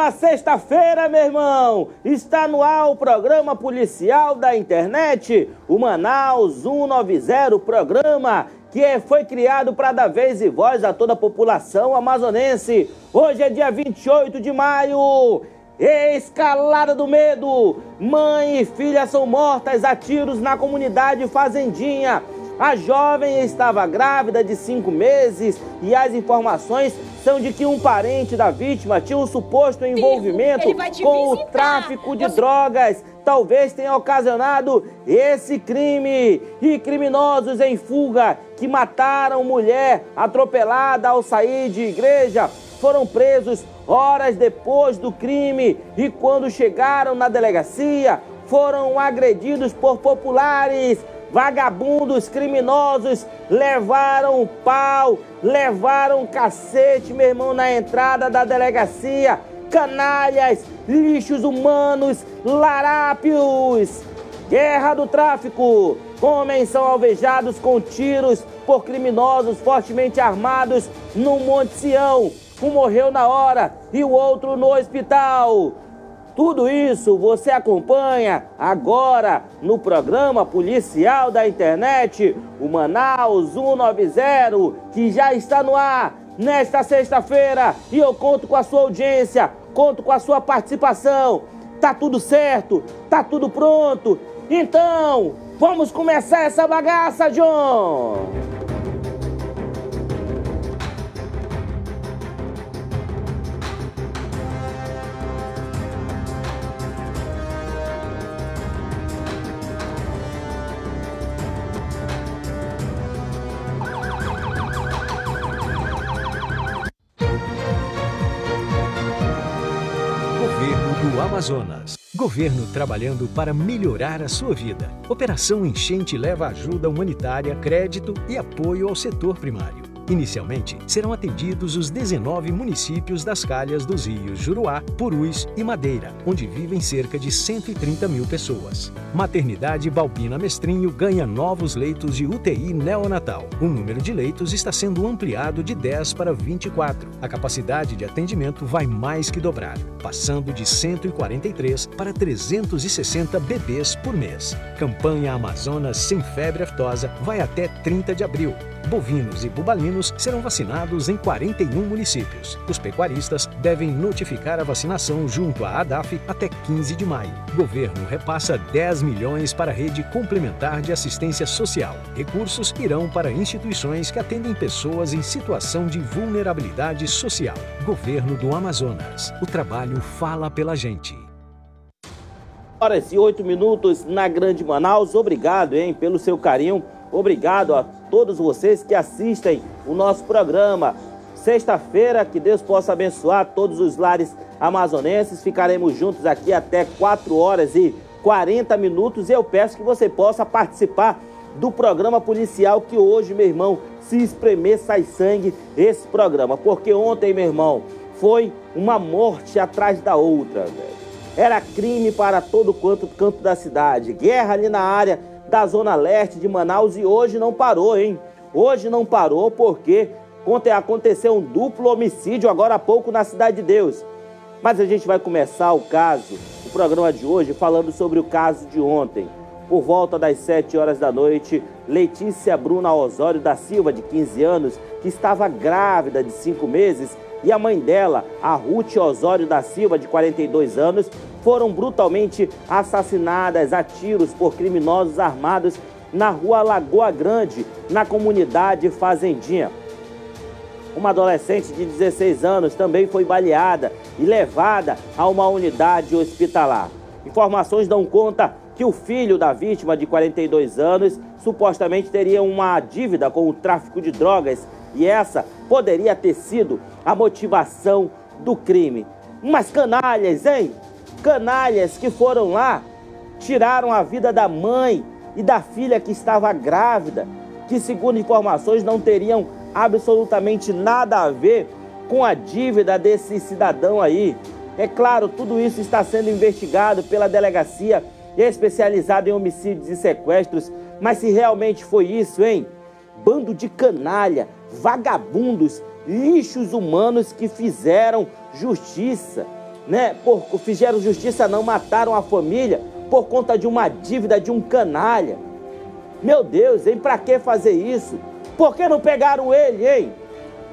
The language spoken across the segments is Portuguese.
A sexta-feira, meu irmão! Está no ar o programa policial da internet, o Manaus 190, programa que foi criado para dar vez e voz a toda a população amazonense. Hoje é dia 28 de maio. Escalada do medo! Mãe e filha são mortas a tiros na comunidade Fazendinha. A jovem estava grávida de cinco meses e as informações de que um parente da vítima tinha um suposto envolvimento com o tráfico de Você... drogas. Talvez tenha ocasionado esse crime. E criminosos em fuga que mataram mulher atropelada ao sair de igreja foram presos horas depois do crime e quando chegaram na delegacia foram agredidos por populares Vagabundos criminosos levaram pau, levaram cacete, meu irmão, na entrada da delegacia. Canalhas, lixos humanos, larápios. Guerra do tráfico. Homens são alvejados com tiros por criminosos fortemente armados no Monte Sião. Um morreu na hora e o outro no hospital. Tudo isso você acompanha agora no programa policial da internet, o Manaus 190, que já está no ar nesta sexta-feira e eu conto com a sua audiência, conto com a sua participação. Tá tudo certo? Tá tudo pronto? Então, vamos começar essa bagaça, John! Amazonas. Governo trabalhando para melhorar a sua vida. Operação Enchente leva ajuda humanitária, crédito e apoio ao setor primário. Inicialmente, serão atendidos os 19 municípios das calhas dos rios Juruá, Purus e Madeira, onde vivem cerca de 130 mil pessoas. Maternidade Balbina Mestrinho ganha novos leitos de UTI neonatal. O número de leitos está sendo ampliado de 10 para 24. A capacidade de atendimento vai mais que dobrar, passando de 143 para 360 bebês por mês. Campanha Amazonas Sem Febre Aftosa vai até 30 de abril bovinos e bubalinos serão vacinados em 41 municípios. Os pecuaristas devem notificar a vacinação junto à ADAF até 15 de maio. Governo repassa 10 milhões para a rede complementar de assistência social. Recursos irão para instituições que atendem pessoas em situação de vulnerabilidade social. Governo do Amazonas. O trabalho fala pela gente horas e oito minutos na Grande Manaus. Obrigado, hein, pelo seu carinho. Obrigado a todos vocês que assistem o nosso programa. Sexta-feira, que Deus possa abençoar todos os lares amazonenses. Ficaremos juntos aqui até 4 horas e 40 minutos. E eu peço que você possa participar do programa policial que hoje, meu irmão, se espremer, sai sangue esse programa. Porque ontem, meu irmão, foi uma morte atrás da outra, velho. Era crime para todo quanto canto da cidade. Guerra ali na área da Zona Leste de Manaus e hoje não parou, hein? Hoje não parou porque aconteceu um duplo homicídio agora há pouco na Cidade de Deus. Mas a gente vai começar o caso, o programa de hoje, falando sobre o caso de ontem. Por volta das 7 horas da noite, Letícia Bruna Osório da Silva, de 15 anos, que estava grávida de 5 meses, e a mãe dela, a Ruth Osório da Silva, de 42 anos, foram brutalmente assassinadas a tiros por criminosos armados na rua Lagoa Grande, na comunidade Fazendinha. Uma adolescente de 16 anos também foi baleada e levada a uma unidade hospitalar. Informações dão conta que o filho da vítima, de 42 anos, supostamente teria uma dívida com o tráfico de drogas e essa poderia ter sido a motivação do crime. Mas canalhas, hein? Canalhas que foram lá, tiraram a vida da mãe e da filha que estava grávida, que, segundo informações, não teriam absolutamente nada a ver com a dívida desse cidadão aí. É claro, tudo isso está sendo investigado pela delegacia especializada em homicídios e sequestros, mas se realmente foi isso, hein? Bando de canalha, vagabundos, lixos humanos que fizeram justiça né? Por, fizeram justiça não, mataram a família por conta de uma dívida de um canalha. Meu Deus, hein? Pra que fazer isso? Por que não pegaram ele, hein?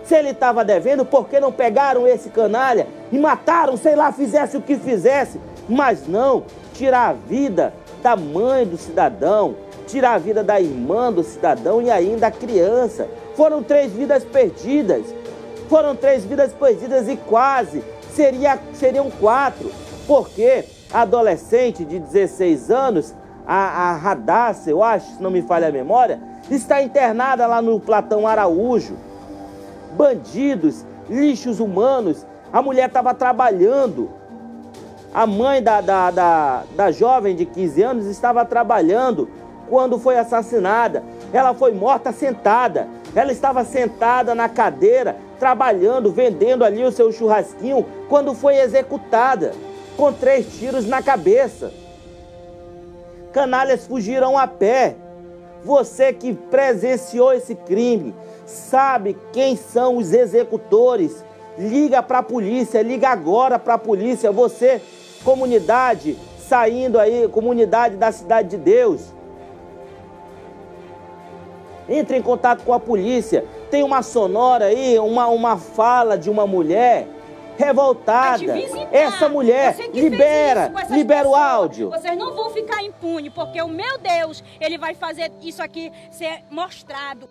Se ele estava devendo, por que não pegaram esse canalha e mataram, sei lá, fizesse o que fizesse? Mas não, tirar a vida da mãe do cidadão, tirar a vida da irmã do cidadão e ainda a criança. Foram três vidas perdidas. Foram três vidas perdidas e quase seria, seriam quatro. Porque adolescente de 16 anos, a, a eu acho, se não me falha a memória, está internada lá no Platão Araújo. Bandidos, lixos humanos. A mulher estava trabalhando. A mãe da, da, da, da jovem de 15 anos estava trabalhando quando foi assassinada. Ela foi morta sentada. Ela estava sentada na cadeira, trabalhando, vendendo ali o seu churrasquinho, quando foi executada, com três tiros na cabeça. Canalhas fugiram a pé. Você que presenciou esse crime, sabe quem são os executores. Liga para a polícia, liga agora para a polícia. Você, comunidade, saindo aí, comunidade da Cidade de Deus, entre em contato com a polícia. Tem uma sonora aí, uma, uma fala de uma mulher revoltada. Essa mulher libera, libera pessoas, o áudio. Vocês não vão ficar impunes, porque o meu Deus, ele vai fazer isso aqui ser mostrado.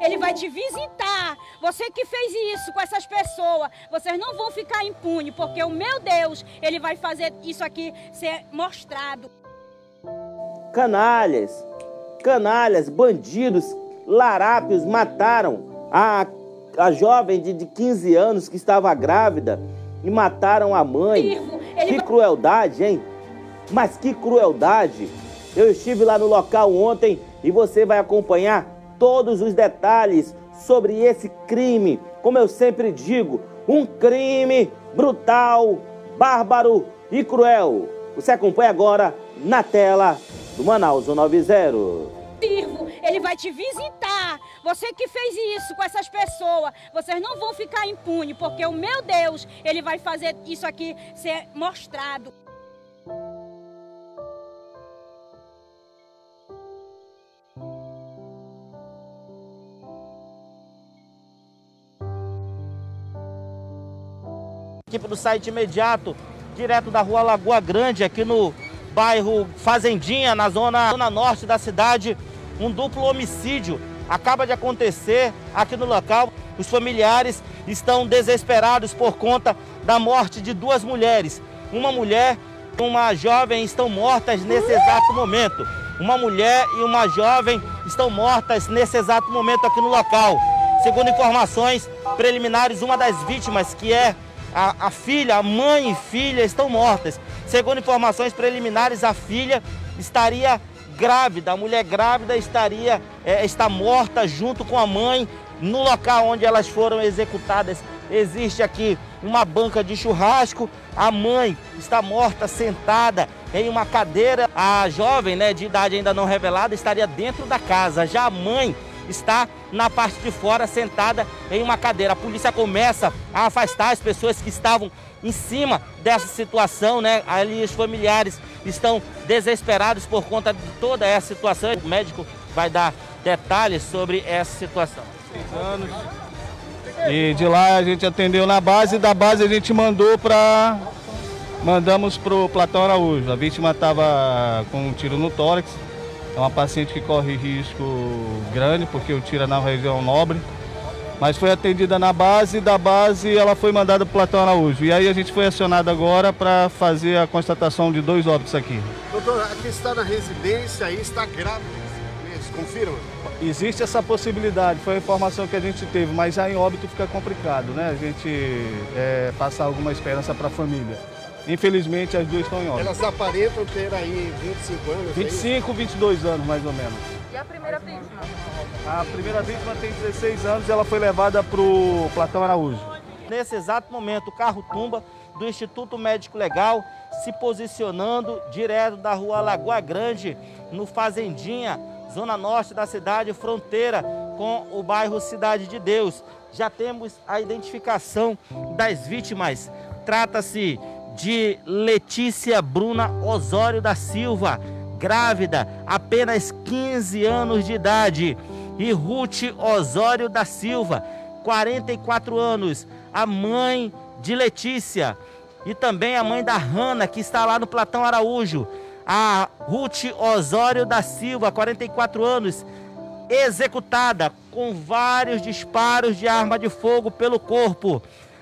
Ele vai te visitar. Você que fez isso com essas pessoas, vocês não vão ficar impunes, porque o meu Deus, ele vai fazer isso aqui ser mostrado. Canalhas, canalhas, bandidos, larápios mataram a, a jovem de, de 15 anos que estava grávida e mataram a mãe. Que crueldade, hein? Mas que crueldade! Eu estive lá no local ontem e você vai acompanhar todos os detalhes sobre esse crime. Como eu sempre digo, um crime brutal, bárbaro e cruel. Você acompanha agora na tela do Manaus 90. Ele vai te visitar. Você que fez isso com essas pessoas, vocês não vão ficar impunes, porque o meu Deus, ele vai fazer isso aqui ser mostrado. Equipe do site imediato, direto da rua Lagoa Grande, aqui no bairro Fazendinha, na zona, zona norte da cidade. Um duplo homicídio acaba de acontecer aqui no local. Os familiares estão desesperados por conta da morte de duas mulheres. Uma mulher e uma jovem estão mortas nesse exato momento. Uma mulher e uma jovem estão mortas nesse exato momento aqui no local. Segundo informações preliminares, uma das vítimas, que é a, a filha, a mãe e filha estão mortas. Segundo informações preliminares, a filha estaria grávida, a mulher grávida estaria é, está morta junto com a mãe no local onde elas foram executadas. Existe aqui uma banca de churrasco, a mãe está morta sentada em uma cadeira. A jovem, né, de idade ainda não revelada, estaria dentro da casa. Já a mãe está na parte de fora, sentada em uma cadeira. A polícia começa a afastar as pessoas que estavam em cima dessa situação, né? Ali os familiares estão desesperados por conta de toda essa situação. O médico vai dar detalhes sobre essa situação. anos. E de lá a gente atendeu na base, da base a gente mandou para mandamos para o Platão Araújo. A vítima estava com um tiro no tórax é uma paciente que corre risco grande, porque o tira na região nobre. Mas foi atendida na base, da base ela foi mandada para o Platão Araújo. E aí a gente foi acionado agora para fazer a constatação de dois óbitos aqui. Doutor, aqui está na residência está grávida. Confirma? Existe essa possibilidade, foi a informação que a gente teve, mas já em óbito fica complicado, né? A gente é, passar alguma esperança para a família. Infelizmente, as duas estão em óbito. Elas aparentam ter aí 25 anos? 25, é 22 anos, mais ou menos. E a primeira vítima? A primeira vítima tem 16 anos e ela foi levada para o Platão Araújo. Nesse exato momento, o carro tumba do Instituto Médico Legal se posicionando direto da rua Lagoa Grande, no Fazendinha, zona norte da cidade, fronteira com o bairro Cidade de Deus. Já temos a identificação das vítimas. Trata-se de Letícia Bruna Osório da Silva, grávida, apenas 15 anos de idade, e Ruth Osório da Silva, 44 anos, a mãe de Letícia e também a mãe da Hanna, que está lá no Platão Araújo, a Ruth Osório da Silva, 44 anos, executada com vários disparos de arma de fogo pelo corpo.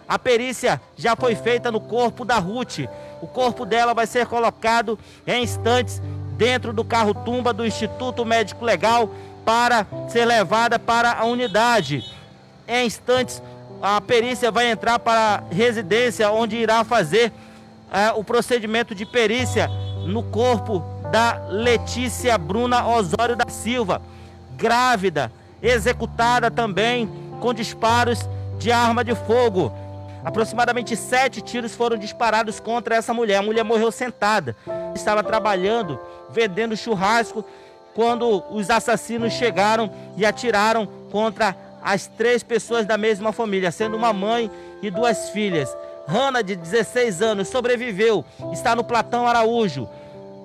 A perícia já foi feita no corpo da Ruth. O corpo dela vai ser colocado em instantes dentro do carro-tumba do Instituto Médico Legal para ser levada para a unidade. Em instantes, a perícia vai entrar para a residência onde irá fazer é, o procedimento de perícia no corpo da Letícia Bruna Osório da Silva, grávida, executada também com disparos de arma de fogo. Aproximadamente sete tiros foram disparados contra essa mulher. A mulher morreu sentada. Estava trabalhando, vendendo churrasco, quando os assassinos chegaram e atiraram contra as três pessoas da mesma família, sendo uma mãe e duas filhas. Hanna, de 16 anos, sobreviveu, está no Platão Araújo.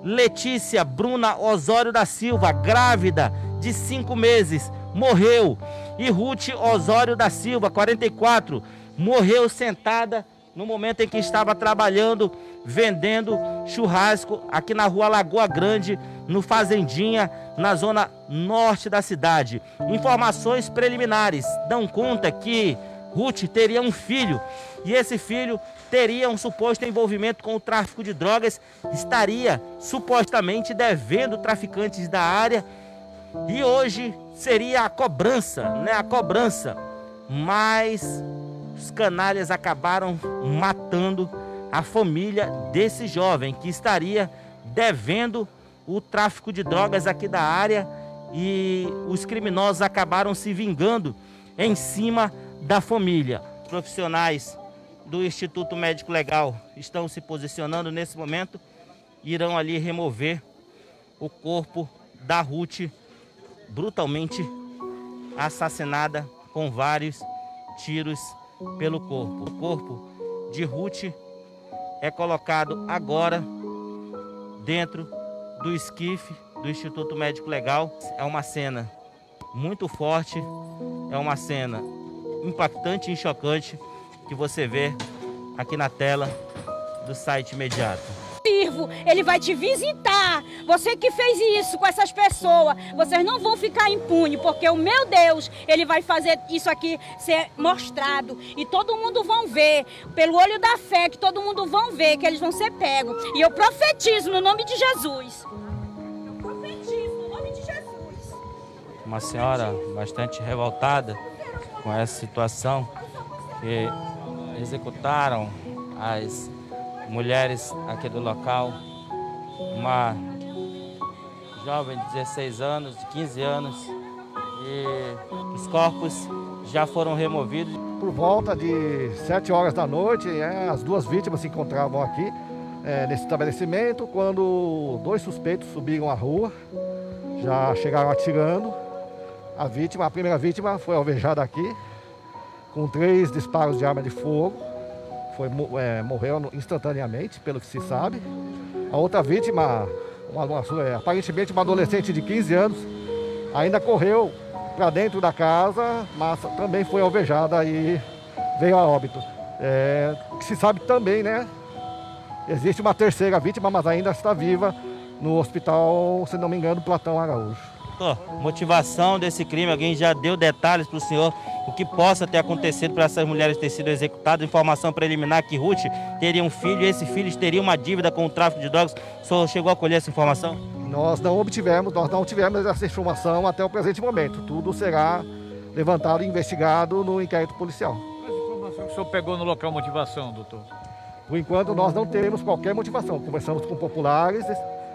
Letícia Bruna Osório da Silva, grávida de cinco meses, morreu. E Ruth Osório da Silva, 44, morreu sentada no momento em que estava trabalhando, vendendo churrasco aqui na rua Lagoa Grande, no Fazendinha, na zona norte da cidade. Informações preliminares dão conta que Ruth teria um filho e esse filho teria um suposto envolvimento com o tráfico de drogas, estaria supostamente devendo traficantes da área e hoje seria a cobrança, né? A cobrança. Mas os canalhas acabaram matando a família desse jovem que estaria devendo o tráfico de drogas aqui da área e os criminosos acabaram se vingando em cima da família. Profissionais do Instituto Médico Legal estão se posicionando nesse momento, irão ali remover o corpo da Ruth brutalmente assassinada com vários tiros pelo corpo. O corpo de Ruth é colocado agora dentro do esquife do Instituto Médico Legal. É uma cena muito forte, é uma cena impactante e chocante que você vê aqui na tela do site imediato sirvo, ele vai te visitar. Você que fez isso com essas pessoas, vocês não vão ficar impune, porque o meu Deus, ele vai fazer isso aqui ser mostrado e todo mundo vão ver, pelo olho da fé, que todo mundo vão ver que eles vão ser pegos. E eu profetizo no nome de Jesus. Eu profetizo no nome de Jesus. Uma senhora bastante revoltada com essa situação que executaram as mulheres aqui do local, uma jovem de 16 anos, de 15 anos, e os corpos já foram removidos. Por volta de 7 horas da noite, é, as duas vítimas se encontravam aqui é, nesse estabelecimento quando dois suspeitos subiram a rua, já chegaram atirando. A vítima, a primeira vítima foi alvejada aqui com três disparos de arma de fogo foi, é, morreu instantaneamente, pelo que se sabe. A outra vítima, uma, uma, é, aparentemente uma adolescente de 15 anos, ainda correu para dentro da casa, mas também foi alvejada e veio a óbito. É, que se sabe também, né? Existe uma terceira vítima, mas ainda está viva no hospital, se não me engano, Platão Araújo motivação desse crime, alguém já deu detalhes para o senhor o que possa ter acontecido para essas mulheres ter sido executadas, informação preliminar que Ruth teria um filho e esse filho teria uma dívida com o tráfico de drogas. O senhor chegou a colher essa informação? Nós não obtivemos, nós não tivemos essa informação até o presente momento. Tudo será levantado e investigado no inquérito policial. Qual a informação que o senhor pegou no local motivação, doutor? Por enquanto, nós não temos qualquer motivação. Conversamos com populares,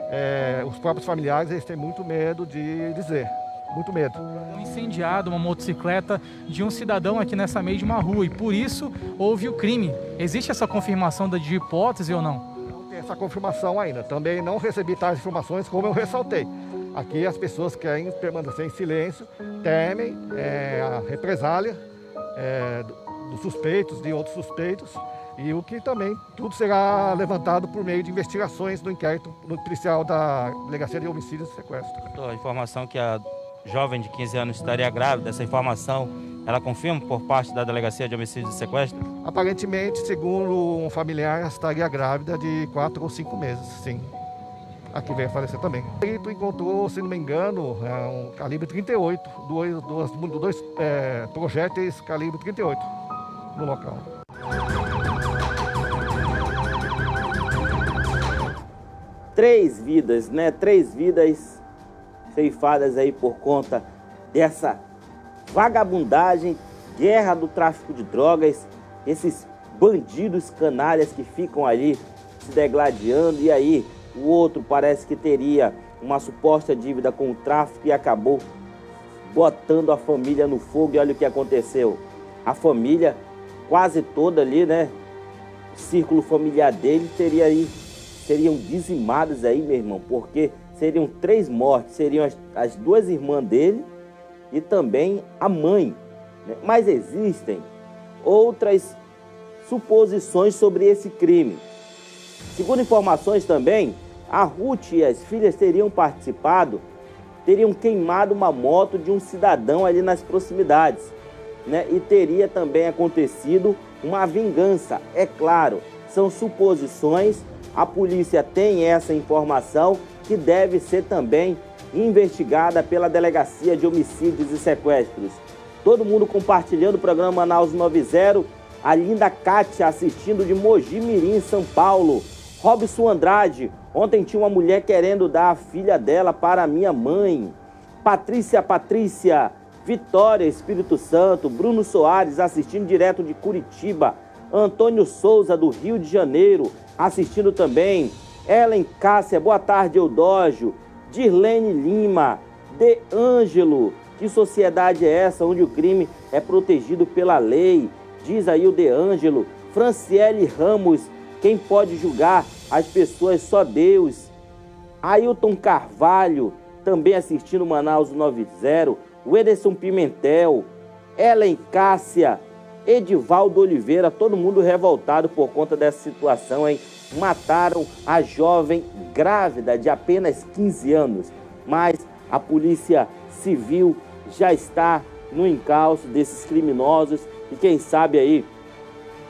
é, os próprios familiares eles têm muito medo de dizer. muito medo. Um incendiado uma motocicleta de um cidadão aqui nessa mesma rua e por isso houve o crime. Existe essa confirmação de hipótese ou não? Não tem essa confirmação ainda. Também não recebi tais informações como eu ressaltei. Aqui as pessoas querem permanecer em silêncio, temem é, a represália é, dos suspeitos, de outros suspeitos, e o que também tudo será levantado por meio de investigações no inquérito policial da Delegacia de Homicídios e Sequestro. A informação que a jovem de 15 anos estaria grávida, essa informação ela confirma por parte da Delegacia de Homicídios e Sequestro? Aparentemente, segundo um familiar, estaria grávida de 4 ou 5 meses, sim. Aqui veio a falecer também. O perito encontrou, se não me engano, é um calibre 38, dois, dois, dois é, projéteis calibre 38 no local. Três vidas, né? Três vidas ceifadas aí por conta dessa vagabundagem, guerra do tráfico de drogas, esses bandidos canalhas que ficam ali se degladiando e aí o outro parece que teria uma suposta dívida com o tráfico e acabou botando a família no fogo e olha o que aconteceu. A família quase toda ali, né? O círculo familiar dele teria aí, seriam dizimados aí, meu irmão, porque seriam três mortes, seriam as, as duas irmãs dele e também a mãe. Né? Mas existem outras suposições sobre esse crime. Segundo informações também, a Ruth e as filhas teriam participado, teriam queimado uma moto de um cidadão ali nas proximidades. Né? E teria também acontecido uma vingança. É claro, são suposições, a polícia tem essa informação que deve ser também investigada pela Delegacia de Homicídios e Sequestros. Todo mundo compartilhando o programa Manaus 90, a linda Kátia assistindo de Mogi Mirim, São Paulo. Robson Andrade, ontem tinha uma mulher querendo dar a filha dela para minha mãe. Patrícia Patrícia, Vitória Espírito Santo, Bruno Soares assistindo direto de Curitiba. Antônio Souza do Rio de Janeiro assistindo também. Ellen Cássia, boa tarde, Eudógio. Dirlene Lima, De Ângelo, que sociedade é essa onde o crime é protegido pela lei? Diz aí o De Ângelo. Franciele Ramos, quem pode julgar as pessoas? Só Deus. Ailton Carvalho, também assistindo Manaus 90. O Ederson Pimentel, Ellen Cássia, Edivaldo Oliveira, todo mundo revoltado por conta dessa situação, hein? Mataram a jovem grávida de apenas 15 anos, mas a polícia civil já está no encalço desses criminosos e quem sabe aí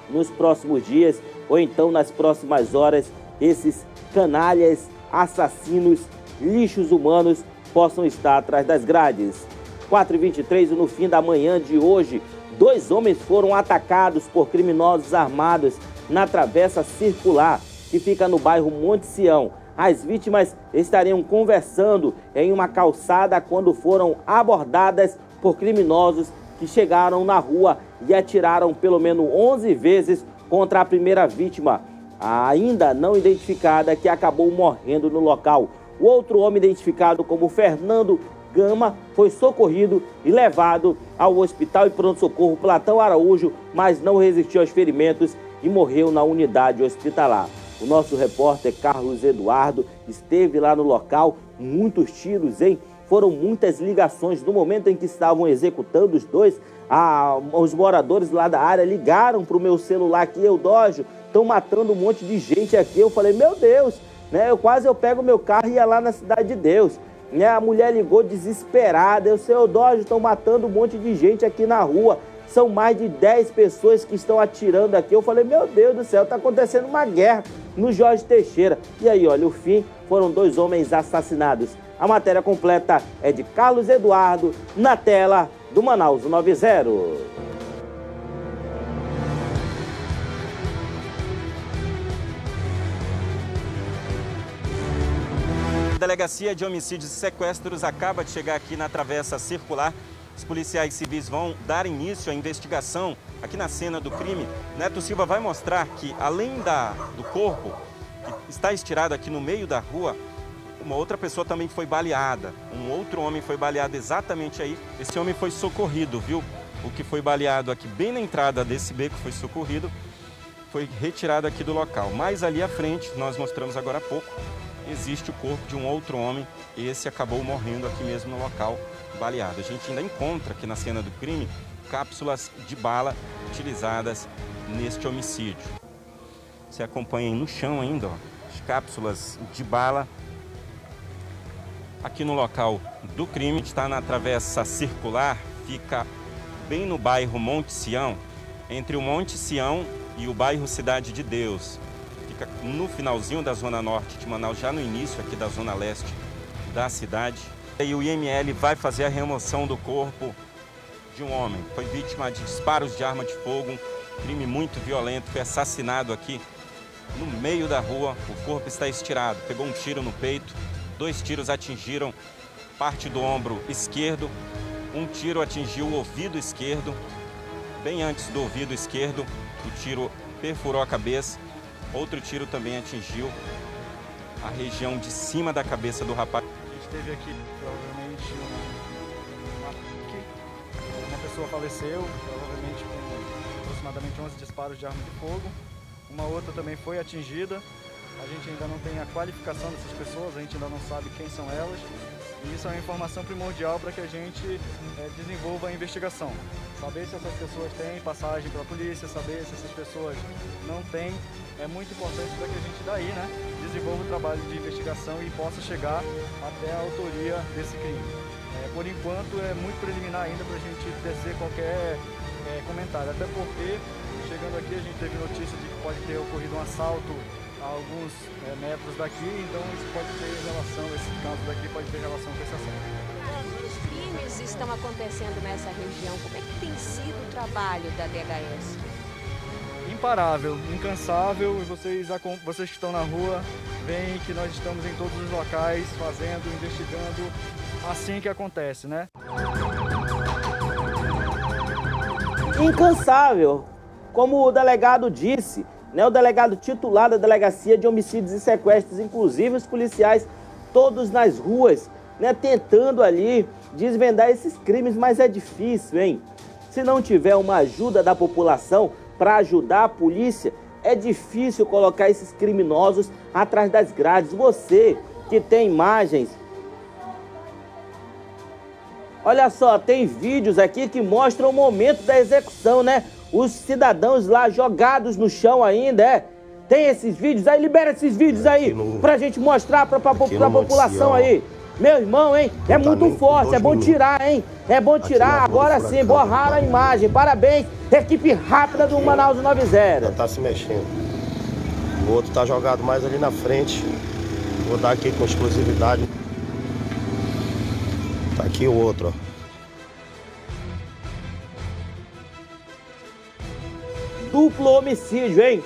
nos próximos dias ou então nas próximas horas esses canalhas, assassinos, lixos humanos possam estar atrás das grades. 4h23 no fim da manhã de hoje, dois homens foram atacados por criminosos armados na travessa circular que fica no bairro Monte Sião. As vítimas estariam conversando em uma calçada quando foram abordadas por criminosos que chegaram na rua e atiraram pelo menos 11 vezes contra a primeira vítima, ainda não identificada, que acabou morrendo no local. O outro homem, identificado como Fernando Gama, foi socorrido e levado ao hospital e pronto-socorro Platão Araújo, mas não resistiu aos ferimentos e morreu na unidade hospitalar. O nosso repórter Carlos Eduardo esteve lá no local, muitos tiros, hein? Foram muitas ligações. No momento em que estavam executando os dois, a, os moradores lá da área ligaram para o meu celular aqui, Eudógio, estão matando um monte de gente aqui. Eu falei, meu Deus, né? Eu quase eu pego meu carro e ia lá na cidade de Deus. Né? A mulher ligou desesperada. Eu sei, Eudógio, estão matando um monte de gente aqui na rua. São mais de 10 pessoas que estão atirando aqui. Eu falei, meu Deus do céu, está acontecendo uma guerra no Jorge Teixeira. E aí, olha, o fim foram dois homens assassinados. A matéria completa é de Carlos Eduardo, na tela do Manaus 90. Delegacia de Homicídios e Sequestros acaba de chegar aqui na Travessa Circular os policiais civis vão dar início à investigação aqui na cena do crime. Neto Silva vai mostrar que, além da, do corpo, que está estirado aqui no meio da rua, uma outra pessoa também foi baleada. Um outro homem foi baleado exatamente aí. Esse homem foi socorrido, viu? O que foi baleado aqui bem na entrada desse beco foi socorrido, foi retirado aqui do local. Mais ali à frente, nós mostramos agora há pouco, existe o corpo de um outro homem. Esse acabou morrendo aqui mesmo no local, baleado. A gente ainda encontra aqui na cena do crime cápsulas de bala utilizadas neste homicídio. Você acompanha aí no chão ainda, ó, as cápsulas de bala. Aqui no local do crime, está na travessa circular, fica bem no bairro Monte Sião, entre o Monte Sião e o bairro Cidade de Deus. Fica no finalzinho da zona norte de Manaus, já no início aqui da zona leste da cidade. E o IML vai fazer a remoção do corpo de um homem. Foi vítima de disparos de arma de fogo, um crime muito violento, foi assassinado aqui no meio da rua. O corpo está estirado, pegou um tiro no peito, dois tiros atingiram parte do ombro esquerdo, um tiro atingiu o ouvido esquerdo, bem antes do ouvido esquerdo, o tiro perfurou a cabeça, outro tiro também atingiu a região de cima da cabeça do rapaz. A gente teve aqui provavelmente uma, uma pessoa faleceu, provavelmente com aproximadamente 11 disparos de arma de fogo. Uma outra também foi atingida. A gente ainda não tem a qualificação dessas pessoas, a gente ainda não sabe quem são elas. E isso é uma informação primordial para que a gente é, desenvolva a investigação. Saber se essas pessoas têm passagem pela polícia, saber se essas pessoas não têm, é muito importante para que a gente daí né, desenvolva o trabalho de investigação e possa chegar até a autoria desse crime. É, por enquanto é muito preliminar ainda para a gente tecer qualquer é, comentário, até porque chegando aqui a gente teve notícia de que pode ter ocorrido um assalto alguns é, metros daqui, então isso pode ter relação, esse caso daqui pode ter relação com esse assalto. Os crimes estão acontecendo nessa região, como é que tem sido o trabalho da DHS? Imparável, incansável, e vocês, vocês que estão na rua veem que nós estamos em todos os locais fazendo, investigando assim que acontece, né? Incansável, como o delegado disse, né, o delegado titular da Delegacia de Homicídios e Sequestros, inclusive os policiais, todos nas ruas, né, tentando ali desvendar esses crimes, mas é difícil, hein? Se não tiver uma ajuda da população para ajudar a polícia, é difícil colocar esses criminosos atrás das grades. Você que tem imagens. Olha só, tem vídeos aqui que mostram o momento da execução, né? Os cidadãos lá jogados no chão ainda, é. Tem esses vídeos aí, libera esses vídeos é, aí no, pra gente mostrar pra, pra, pra população aí. Meu irmão, hein? É tá muito forte, é bom tirar, hein? É bom tirar, agora sim, borraram a imagem. Parabéns, equipe rápida do Manaus 90. Já tá se mexendo. O outro tá jogado mais ali na frente. Vou dar aqui com exclusividade. Tá aqui o outro, ó. Duplo homicídio, hein?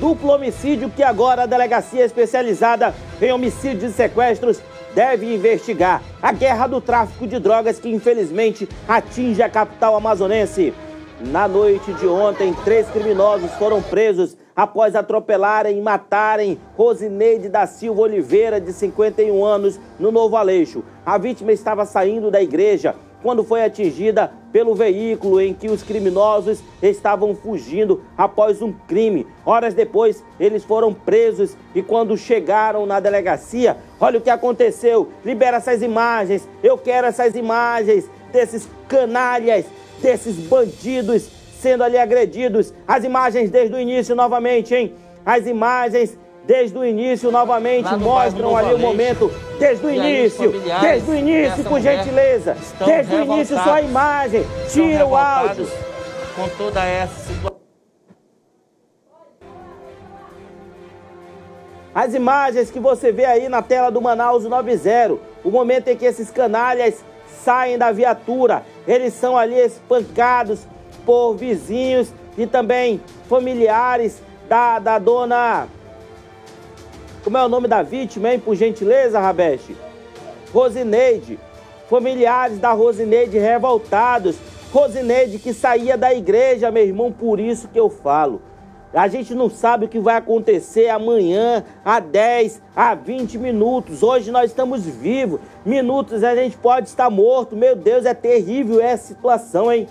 Duplo homicídio que agora a delegacia especializada em homicídios e sequestros deve investigar. A guerra do tráfico de drogas que infelizmente atinge a capital amazonense. Na noite de ontem, três criminosos foram presos após atropelarem e matarem Rosineide da Silva Oliveira, de 51 anos, no Novo Aleixo. A vítima estava saindo da igreja quando foi atingida pelo veículo em que os criminosos estavam fugindo após um crime. Horas depois, eles foram presos e quando chegaram na delegacia, olha o que aconteceu. Libera essas imagens. Eu quero essas imagens desses canalhas, desses bandidos sendo ali agredidos. As imagens desde o início novamente, hein? As imagens desde o início novamente mostram ali o momento, desde o início, desde o início, por gentileza, desde o início sua imagem, tira o áudio. Com toda essa situação. As imagens que você vê aí na tela do Manaus 90, o momento em que esses canalhas saem da viatura, eles são ali espancados por vizinhos e também familiares da, da dona como é o nome da vítima, hein? Por gentileza, Rabeste. Rosineide. Familiares da Rosineide revoltados. Rosineide que saía da igreja, meu irmão, por isso que eu falo. A gente não sabe o que vai acontecer amanhã, a 10, a 20 minutos. Hoje nós estamos vivos. Minutos a gente pode estar morto. Meu Deus, é terrível essa situação, hein?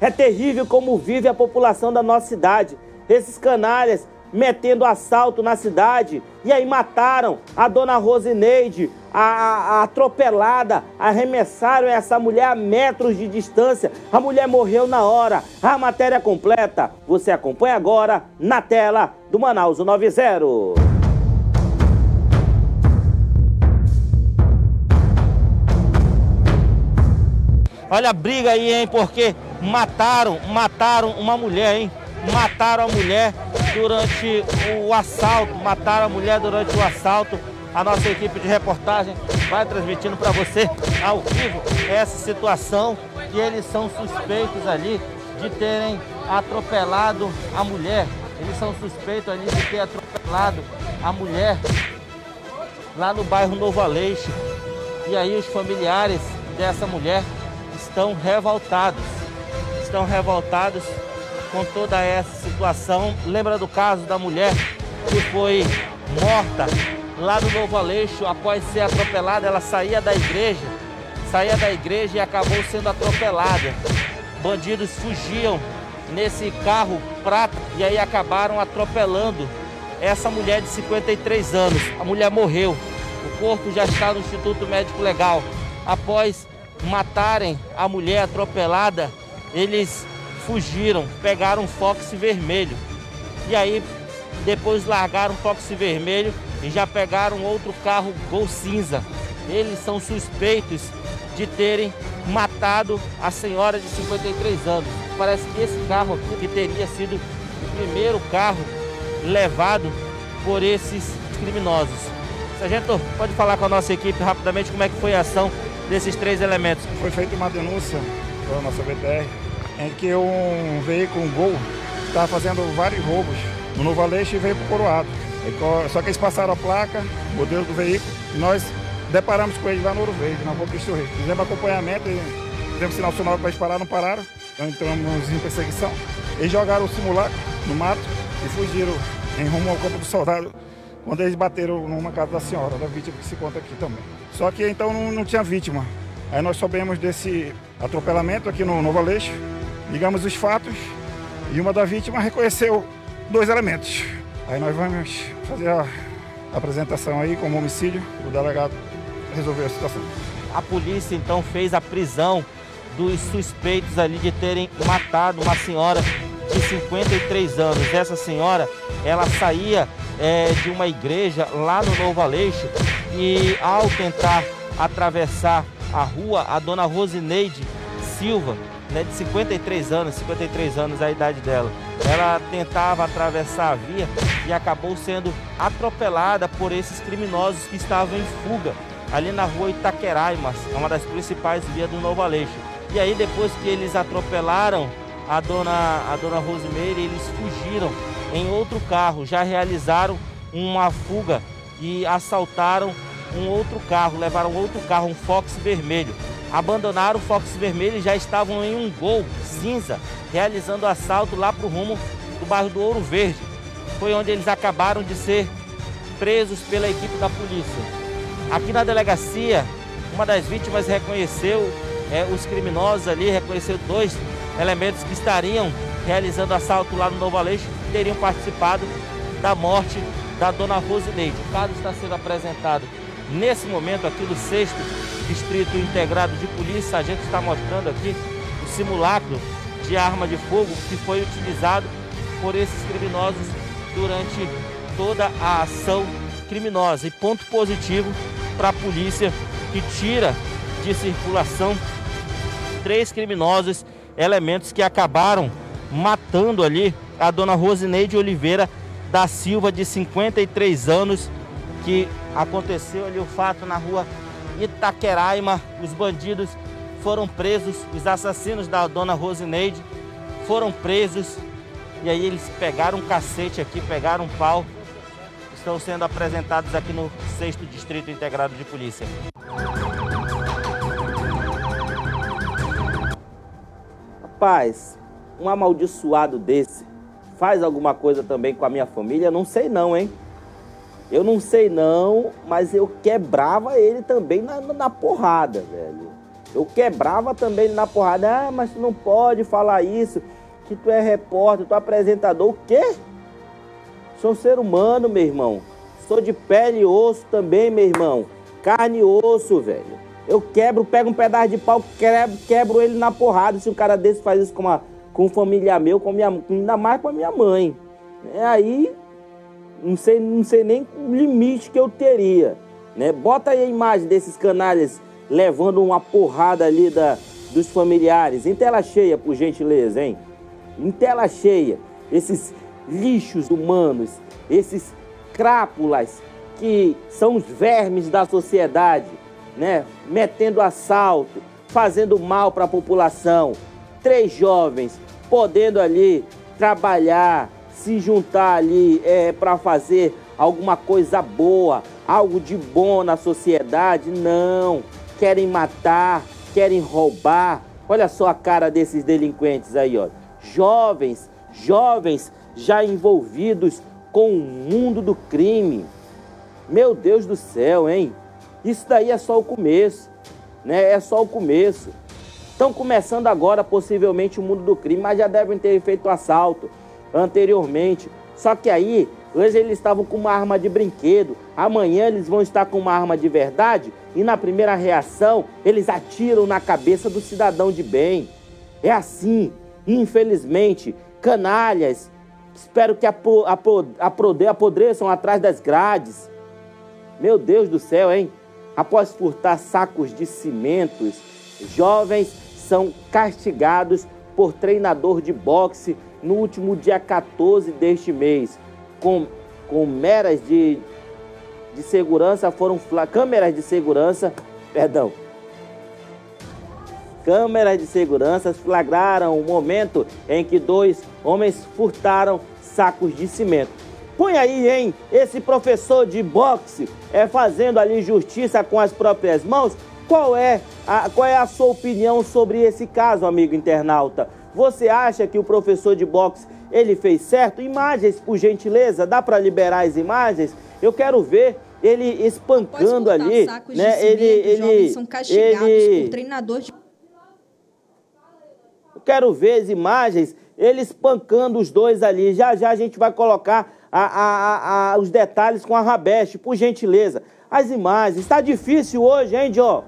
É terrível como vive a população da nossa cidade. Esses canalhas metendo assalto na cidade. E aí mataram a dona Rosineide, a, a, atropelada, arremessaram essa mulher a metros de distância. A mulher morreu na hora. A matéria completa você acompanha agora na tela do Manaus 90. Olha a briga aí, hein? Porque mataram, mataram uma mulher, hein? Mataram a mulher durante o assalto, mataram a mulher durante o assalto. A nossa equipe de reportagem vai transmitindo para você ao vivo essa situação que eles são suspeitos ali de terem atropelado a mulher. Eles são suspeitos ali de ter atropelado a mulher lá no bairro Novo Aleixo. E aí os familiares dessa mulher estão revoltados. Estão revoltados com toda essa situação. Lembra do caso da mulher que foi morta lá no Novo Aleixo após ser atropelada? Ela saía da igreja, saía da igreja e acabou sendo atropelada. Bandidos fugiam nesse carro prata e aí acabaram atropelando essa mulher de 53 anos. A mulher morreu. O corpo já está no Instituto Médico Legal. Após matarem a mulher atropelada, eles fugiram, pegaram um Fox vermelho. E aí depois largaram o Fox vermelho e já pegaram outro carro Gol cinza. Eles são suspeitos de terem matado a senhora de 53 anos. Parece que esse carro aqui que teria sido o primeiro carro levado por esses criminosos. Sargento, pode falar com a nossa equipe rapidamente como é que foi a ação desses três elementos? Foi feita uma denúncia pela nossa BTR em que um veículo, um Gol, estava fazendo vários roubos no Novo Aleixo e veio para o Coroado. Só que eles passaram a placa, o modelo do veículo, e nós deparamos com eles lá no Ouro Verde, na Boca Cristo Rei. Fizemos acompanhamento, fizemos sinal sonoro para eles parar, não pararam, então entramos em perseguição. Eles jogaram o simulacro no mato e fugiram em rumo ao campo do soldado, quando eles bateram numa casa da senhora, da vítima que se conta aqui também. Só que então não, não tinha vítima. Aí nós soubemos desse atropelamento aqui no Novo Aleixo, ligamos os fatos e uma da vítima reconheceu dois elementos. Aí nós vamos fazer a apresentação aí como homicídio, o delegado resolveu a situação. A polícia então fez a prisão dos suspeitos ali de terem matado uma senhora de 53 anos. Essa senhora, ela saía é, de uma igreja lá no Novo Aleixo e ao tentar atravessar a rua, a dona Rosineide Silva, né, de 53 anos, 53 anos a idade dela. Ela tentava atravessar a via e acabou sendo atropelada por esses criminosos que estavam em fuga ali na rua Itaqueraima, uma das principais vias do Novo Aleixo. E aí depois que eles atropelaram a dona, a dona Rosemeire, eles fugiram em outro carro, já realizaram uma fuga e assaltaram um outro carro, levaram outro carro, um Fox vermelho abandonaram o Fox Vermelho e já estavam em um gol cinza, realizando assalto lá para o rumo do bairro do Ouro Verde. Foi onde eles acabaram de ser presos pela equipe da polícia. Aqui na delegacia, uma das vítimas reconheceu é, os criminosos ali, reconheceu dois elementos que estariam realizando assalto lá no Novo Aleixo, que teriam participado da morte da dona Rosineide. O caso está sendo apresentado nesse momento aqui do sexto Distrito Integrado de Polícia, a gente está mostrando aqui o simulacro de arma de fogo que foi utilizado por esses criminosos durante toda a ação criminosa. E ponto positivo para a polícia que tira de circulação três criminosos, elementos que acabaram matando ali a dona Rosineide Oliveira da Silva, de 53 anos, que aconteceu ali o fato na rua Itaqueraima, os bandidos foram presos, os assassinos da dona Rosineide foram presos e aí eles pegaram um cacete aqui, pegaram um pau, estão sendo apresentados aqui no 6 Distrito Integrado de Polícia. Rapaz, um amaldiçoado desse faz alguma coisa também com a minha família? Não sei não, hein? Eu não sei não, mas eu quebrava ele também na, na porrada, velho. Eu quebrava também ele na porrada. Ah, mas tu não pode falar isso, que tu é repórter, tu é apresentador. O quê? Sou um ser humano, meu irmão. Sou de pele e osso também, meu irmão. Carne e osso, velho. Eu quebro, pego um pedaço de pau, quebro, quebro ele na porrada. Se um cara desse faz isso com, uma, com um familiar meu, com minha, ainda mais com a minha mãe. É aí, não sei, não sei nem o limite que eu teria. Né? Bota aí a imagem desses canalhas levando uma porrada ali da, dos familiares. Em tela cheia, por gentileza, hein? Em tela cheia. Esses lixos humanos, esses crápulas que são os vermes da sociedade, né? Metendo assalto, fazendo mal para a população. Três jovens podendo ali trabalhar, se juntar ali é, para fazer alguma coisa boa, algo de bom na sociedade. Não, querem matar, querem roubar. Olha só a cara desses delinquentes aí, ó. Jovens, jovens já envolvidos com o mundo do crime. Meu Deus do céu, hein? Isso daí é só o começo, né? É só o começo. Estão começando agora, possivelmente, o mundo do crime, mas já devem ter feito assalto anteriormente. Só que aí, hoje eles estavam com uma arma de brinquedo, amanhã eles vão estar com uma arma de verdade e na primeira reação eles atiram na cabeça do cidadão de bem. É assim, infelizmente, canalhas, espero que apodreçam atrás das grades. Meu Deus do céu, hein? Após furtar sacos de cimentos, jovens são castigados por treinador de boxe no último dia 14 deste mês. Com, com meras de, de segurança foram câmeras de segurança, perdão. Câmeras de segurança flagraram o momento em que dois homens furtaram sacos de cimento. Põe aí, hein? Esse professor de boxe é fazendo ali justiça com as próprias mãos. Qual é a, qual é a sua opinião sobre esse caso, amigo internauta? Você acha que o professor de boxe ele fez certo? Imagens, por gentileza, dá para liberar as imagens? Eu quero ver ele espancando ali, né? ele, ele, são castigados ele... por treinador de Eu quero ver as imagens, ele espancando os dois ali. Já já a gente vai colocar a, a, a, os detalhes com a Rabeste, por gentileza. As imagens. Está difícil hoje, hein, Joe?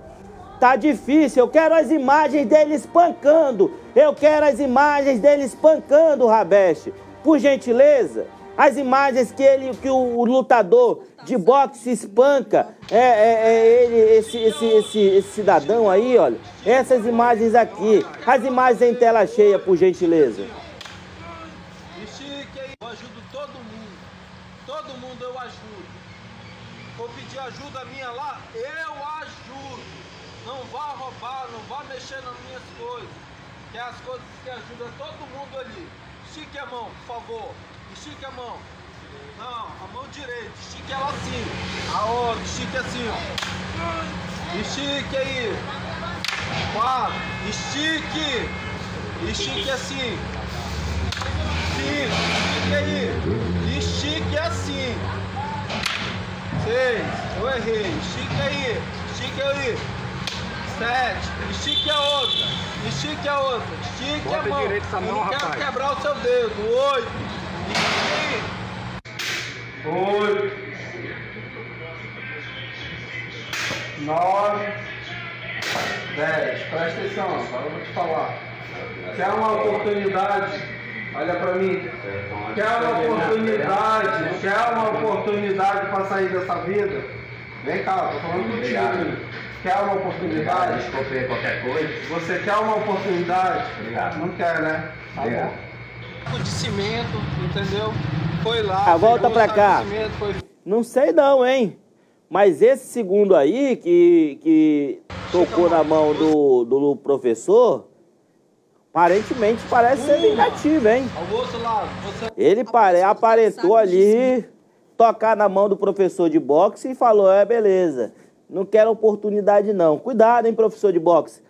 Tá difícil. Eu quero as imagens dele espancando. Eu quero as imagens dele espancando, Rabeste. Por gentileza. As imagens que ele, que o, lutador de boxe espanca, é, é, é ele, esse, esse, esse, esse, cidadão aí, olha. Essas imagens aqui. As imagens em tela cheia, por gentileza mundo. Todo mundo eu ajudo. Vou pedir ajuda minha lá, eu ajudo. Não vá roubar, não vá mexer nas minhas coisas. Que é as coisas que ajudam todo mundo ali. Estique a mão, por favor. Estique a mão. Não, a mão direita. Estique ela assim. A outra, estique assim. Estique aí. Quatro. Estique. Estique assim. Cinco. Estique aí. Estique assim. Seis. Eu errei. Estique aí. Estique aí. Sete. Estique a outra. Estique a outra. Estique Bota a mão. direito essa mão, Eu não quero rapaz. quebrar o seu dedo. Oito. Oito. Nove. Dez. Presta atenção. Agora eu vou te falar. Quer uma oportunidade? Olha pra mim. Quer uma oportunidade? Quer uma oportunidade para sair dessa vida? Vem cá, tô falando contigo. Quer uma oportunidade? Desculpe qualquer coisa. Você quer uma oportunidade? Obrigado. Não quer, né? Tá Obrigado. bom. De cimento, entendeu? Foi lá. Ah, volta pra cá. foi Não sei não, hein? Mas esse segundo aí que, que tocou na mão do, do professor, aparentemente parece ser vingativo, hein? Almoço lá, você Ele pare, aparentou ali tocar na mão do professor de boxe e falou: é, beleza, não quero oportunidade não. Cuidado, hein, professor de boxe.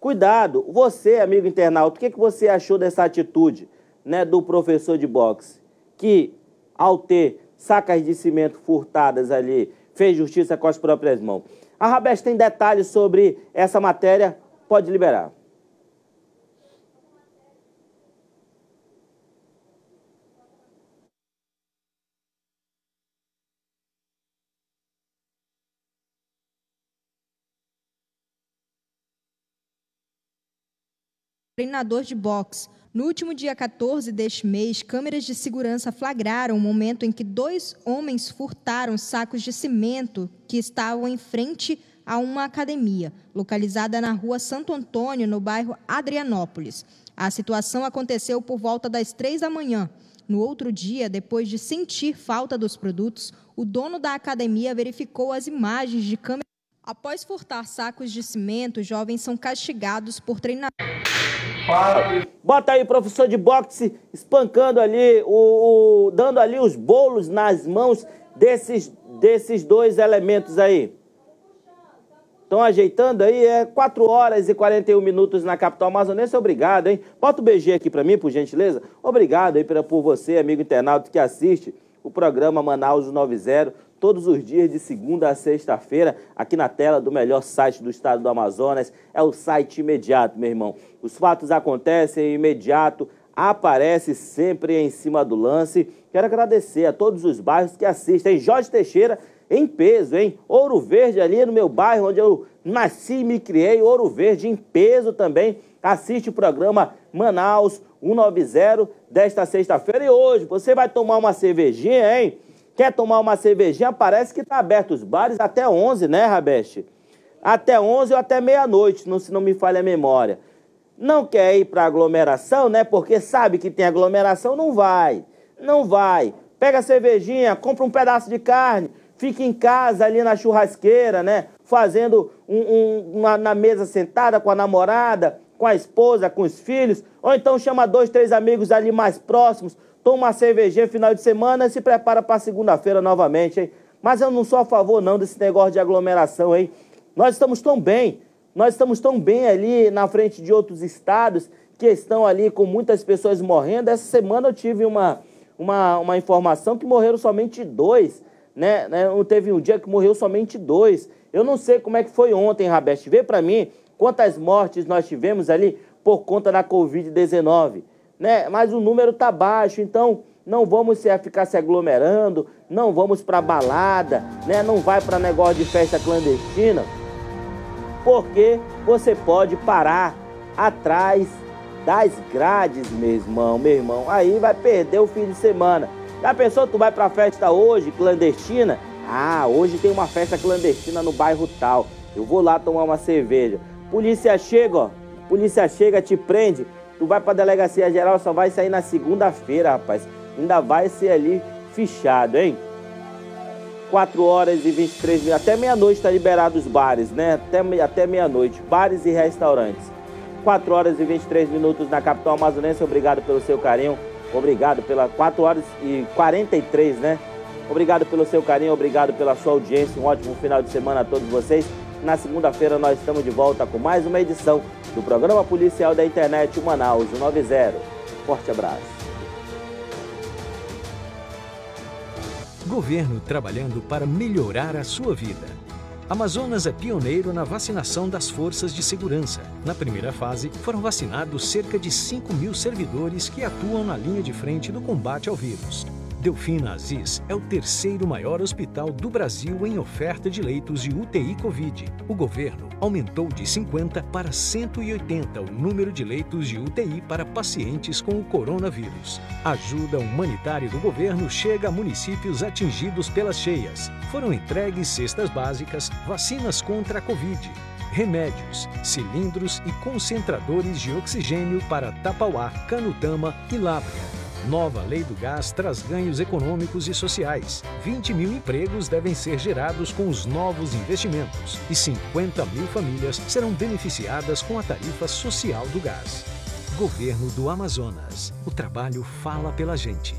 Cuidado. Você, amigo internauta, o que, que você achou dessa atitude? né, do professor de boxe, que ao ter sacas de cimento furtadas ali, fez justiça com as próprias mãos. A Rabes tem detalhes sobre essa matéria, pode liberar. Treinador de boxe. No último dia 14 deste mês, câmeras de segurança flagraram o momento em que dois homens furtaram sacos de cimento que estavam em frente a uma academia, localizada na rua Santo Antônio, no bairro Adrianópolis. A situação aconteceu por volta das três da manhã. No outro dia, depois de sentir falta dos produtos, o dono da academia verificou as imagens de câmera. Após furtar sacos de cimento, jovens são castigados por treinamento. Bota aí, professor de boxe, espancando ali, o, o, dando ali os bolos nas mãos desses, desses dois elementos aí. Estão ajeitando aí, é 4 horas e 41 minutos na capital amazonense. Obrigado, hein? Bota o BG aqui para mim, por gentileza. Obrigado aí por você, amigo internauta que assiste o programa Manaus 90 todos os dias de segunda a sexta-feira, aqui na tela do melhor site do estado do Amazonas. É o site imediato, meu irmão. Os fatos acontecem imediato, aparece sempre em cima do lance. Quero agradecer a todos os bairros que assistem. Jorge Teixeira, em peso, hein? Ouro Verde ali no meu bairro, onde eu nasci e me criei. Ouro Verde em peso também. Assiste o programa Manaus 190 desta sexta-feira. E hoje você vai tomar uma cervejinha, hein? Quer tomar uma cervejinha? Parece que está aberto os bares até 11, né, Rabeste? Até 11 ou até meia-noite, se não me falha a memória. Não quer ir para aglomeração, né? Porque sabe que tem aglomeração, não vai. Não vai. Pega a cervejinha, compra um pedaço de carne, fica em casa ali na churrasqueira, né? Fazendo um, um, uma, na mesa sentada com a namorada, com a esposa, com os filhos. Ou então chama dois, três amigos ali mais próximos toma uma cervejinha final de semana e se prepara para segunda-feira novamente, hein? Mas eu não sou a favor não desse negócio de aglomeração, hein? Nós estamos tão bem, nós estamos tão bem ali na frente de outros estados que estão ali com muitas pessoas morrendo. Essa semana eu tive uma, uma, uma informação que morreram somente dois, né? né? Teve um dia que morreu somente dois. Eu não sei como é que foi ontem, Rabeste. Vê para mim quantas mortes nós tivemos ali por conta da Covid-19 né? Mas o número tá baixo, então não vamos se, ficar se aglomerando, não vamos para balada, né? Não vai para negócio de festa clandestina, porque você pode parar atrás das grades, meu irmão, meu irmão. Aí vai perder o fim de semana. Já pensou tu vai para festa hoje clandestina? Ah, hoje tem uma festa clandestina no bairro tal. Eu vou lá tomar uma cerveja. Polícia chega, ó. Polícia chega, te prende. Tu vai pra delegacia geral, só vai sair na segunda-feira, rapaz. Ainda vai ser ali fichado, hein? 4 horas e 23 minutos. Até meia-noite está liberado os bares, né? Até, até meia-noite. Bares e restaurantes. 4 horas e 23 minutos na capital amazonense. Obrigado pelo seu carinho. Obrigado pela 4 horas e 43, né? Obrigado pelo seu carinho, obrigado pela sua audiência. Um ótimo final de semana a todos vocês. Na segunda-feira nós estamos de volta com mais uma edição do programa policial da internet Manaus 90. Forte abraço. Governo trabalhando para melhorar a sua vida. Amazonas é pioneiro na vacinação das forças de segurança. Na primeira fase, foram vacinados cerca de 5 mil servidores que atuam na linha de frente do combate ao vírus. Delfina Aziz é o terceiro maior hospital do Brasil em oferta de leitos de UTI Covid. O governo aumentou de 50 para 180 o número de leitos de UTI para pacientes com o coronavírus. A ajuda humanitária do governo chega a municípios atingidos pelas cheias. Foram entregues cestas básicas, vacinas contra a Covid, remédios, cilindros e concentradores de oxigênio para Tapauá, Canutama e Lábrea. Nova lei do gás traz ganhos econômicos e sociais. 20 mil empregos devem ser gerados com os novos investimentos e 50 mil famílias serão beneficiadas com a tarifa social do gás. Governo do Amazonas. O trabalho fala pela gente.